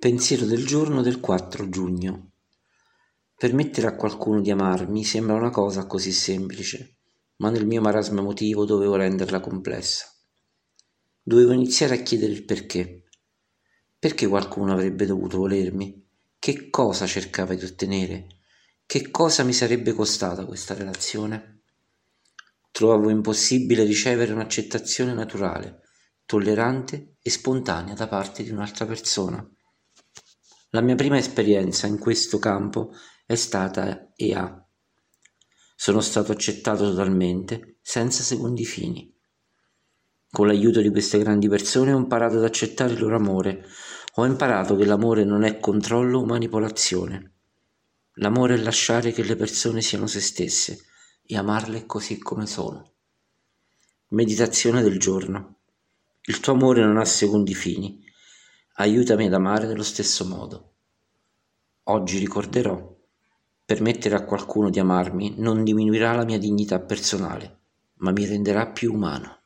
Pensiero del giorno del 4 giugno. Permettere a qualcuno di amarmi sembra una cosa così semplice, ma nel mio marasma emotivo dovevo renderla complessa. Dovevo iniziare a chiedere il perché. Perché qualcuno avrebbe dovuto volermi? Che cosa cercava di ottenere? Che cosa mi sarebbe costata questa relazione? Trovavo impossibile ricevere un'accettazione naturale, tollerante e spontanea da parte di un'altra persona. La mia prima esperienza in questo campo è stata EA. Sono stato accettato totalmente, senza secondi fini. Con l'aiuto di queste grandi persone ho imparato ad accettare il loro amore, ho imparato che l'amore non è controllo o manipolazione. L'amore è lasciare che le persone siano se stesse e amarle così come sono. Meditazione del giorno. Il tuo amore non ha secondi fini aiutami ad amare nello stesso modo. Oggi ricorderò, permettere a qualcuno di amarmi non diminuirà la mia dignità personale, ma mi renderà più umano.